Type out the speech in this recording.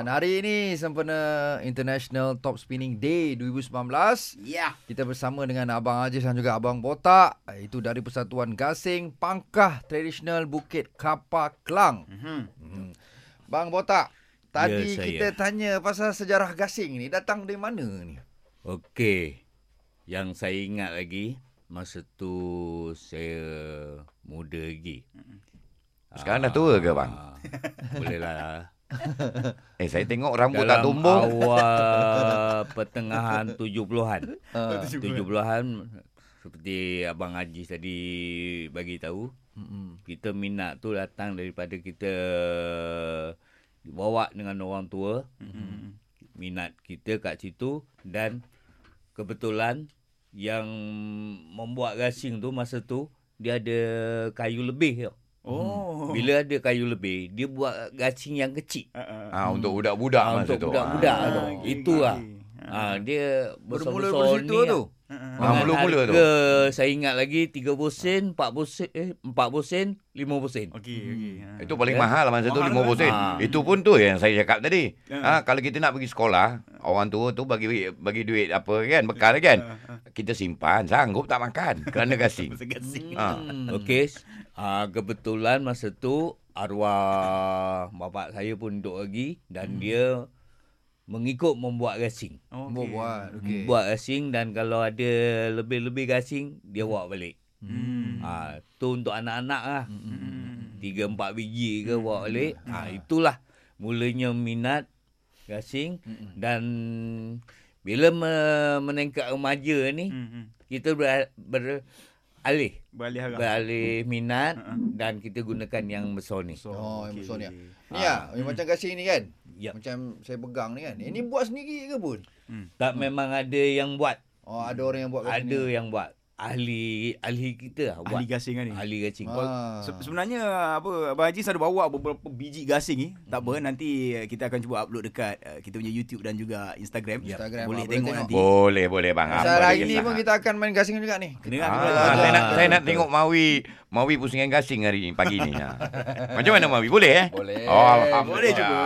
Dan hari ini sempena International Top Spinning Day 2019. Ya. Kita bersama dengan Abang Aziz dan juga Abang Botak. Itu dari Persatuan Gasing Pangkah Tradisional Bukit Kapar Kelang. Mhm. Hmm. Bang Botak, tadi Ya, saya. kita tanya pasal sejarah gasing ni. Datang dari mana ni? Okey. Yang saya ingat lagi masa tu saya muda lagi. Sekarang dah tua ke, bang? Ah, Boleh lah. Eh, saya tengok rambut tak Dalam tumbuh. awal pertengahan 70-an. Uh, 70-an seperti Abang Haji tadi bagi tahu, kita minat tu datang daripada kita bawa dengan orang tua. Minat kita kat situ dan kebetulan yang membuat gasing tu masa tu dia ada kayu lebih tau. Oh. Bila ada kayu lebih, dia buat gasing yang kecil. Ah, ah. Ah, untuk budak-budak Ah, masa untuk tu. budak-budak Ah. tu. okey, Itu lah. okey. Ah, dia Bermula besar-besar dari situ ni tu. Ah, ah. Ah, mula-mula tu. Harga saya ingat lagi 30 sen, 40 sen, eh 40 sen, 50 sen. Okey, okey. Ah. Itu paling Ya. mahal masa tu Mahal 50 sen. kan? Itu pun tu yang saya cakap tadi. Ha, kalau kita nak pergi sekolah, orang tua tu bagi bagi duit apa kan, bekal kan. Kita simpan, sanggup tak makan kerana gasing. Hmm. Okey. Ah kebetulan masa tu arwah bapak saya pun duduk lagi dan Hmm. dia mengikut membuat gasing. Oh, Okey. buat. Okey. Buat gasing dan kalau ada lebih-lebih gasing dia bawa balik. Hmm. Ah tu untuk anak-anak lah. Hmm. Tiga empat biji ke bawa balik. Ah itulah mulanya minat gasing Mm-mm. dan bila me- meningkat remaja ni Hmm. kita ber, beralih Beralih arah. beralih minat Ha-ha. dan kita gunakan yang besar ni. So, Oh, yang okey. besar ni ah. Ni ya, yang macam gasing ni kan? Ya. Macam saya pegang ni kan. Ini buat sendiri ke pun? Tak memang ada yang buat, Oh, ada orang yang buat ada ni. yang buat. Ahli ahli kita lah buat. Ahli gasing kan ni. Ahli gasing. Ah. Se- Sebenarnya apa Abang Haji ada bawa beberapa biji gasing ni. Tak apa nanti uh, kita akan cuba upload dekat uh, kita punya YouTube dan juga Instagram. Instagram, Boleh ah, tengok tengok. nanti. Boleh, boleh bang. Pasal hari ni pun kita akan main gasing juga ni. Kena Ah, kena. saya nak saya nak tengok Mawi Mawi pusingan gasing hari ni pagi ni. Ha. Macam mana Mawi? Boleh eh? Boleh. Oh, alhamdulillah. Boleh cuba.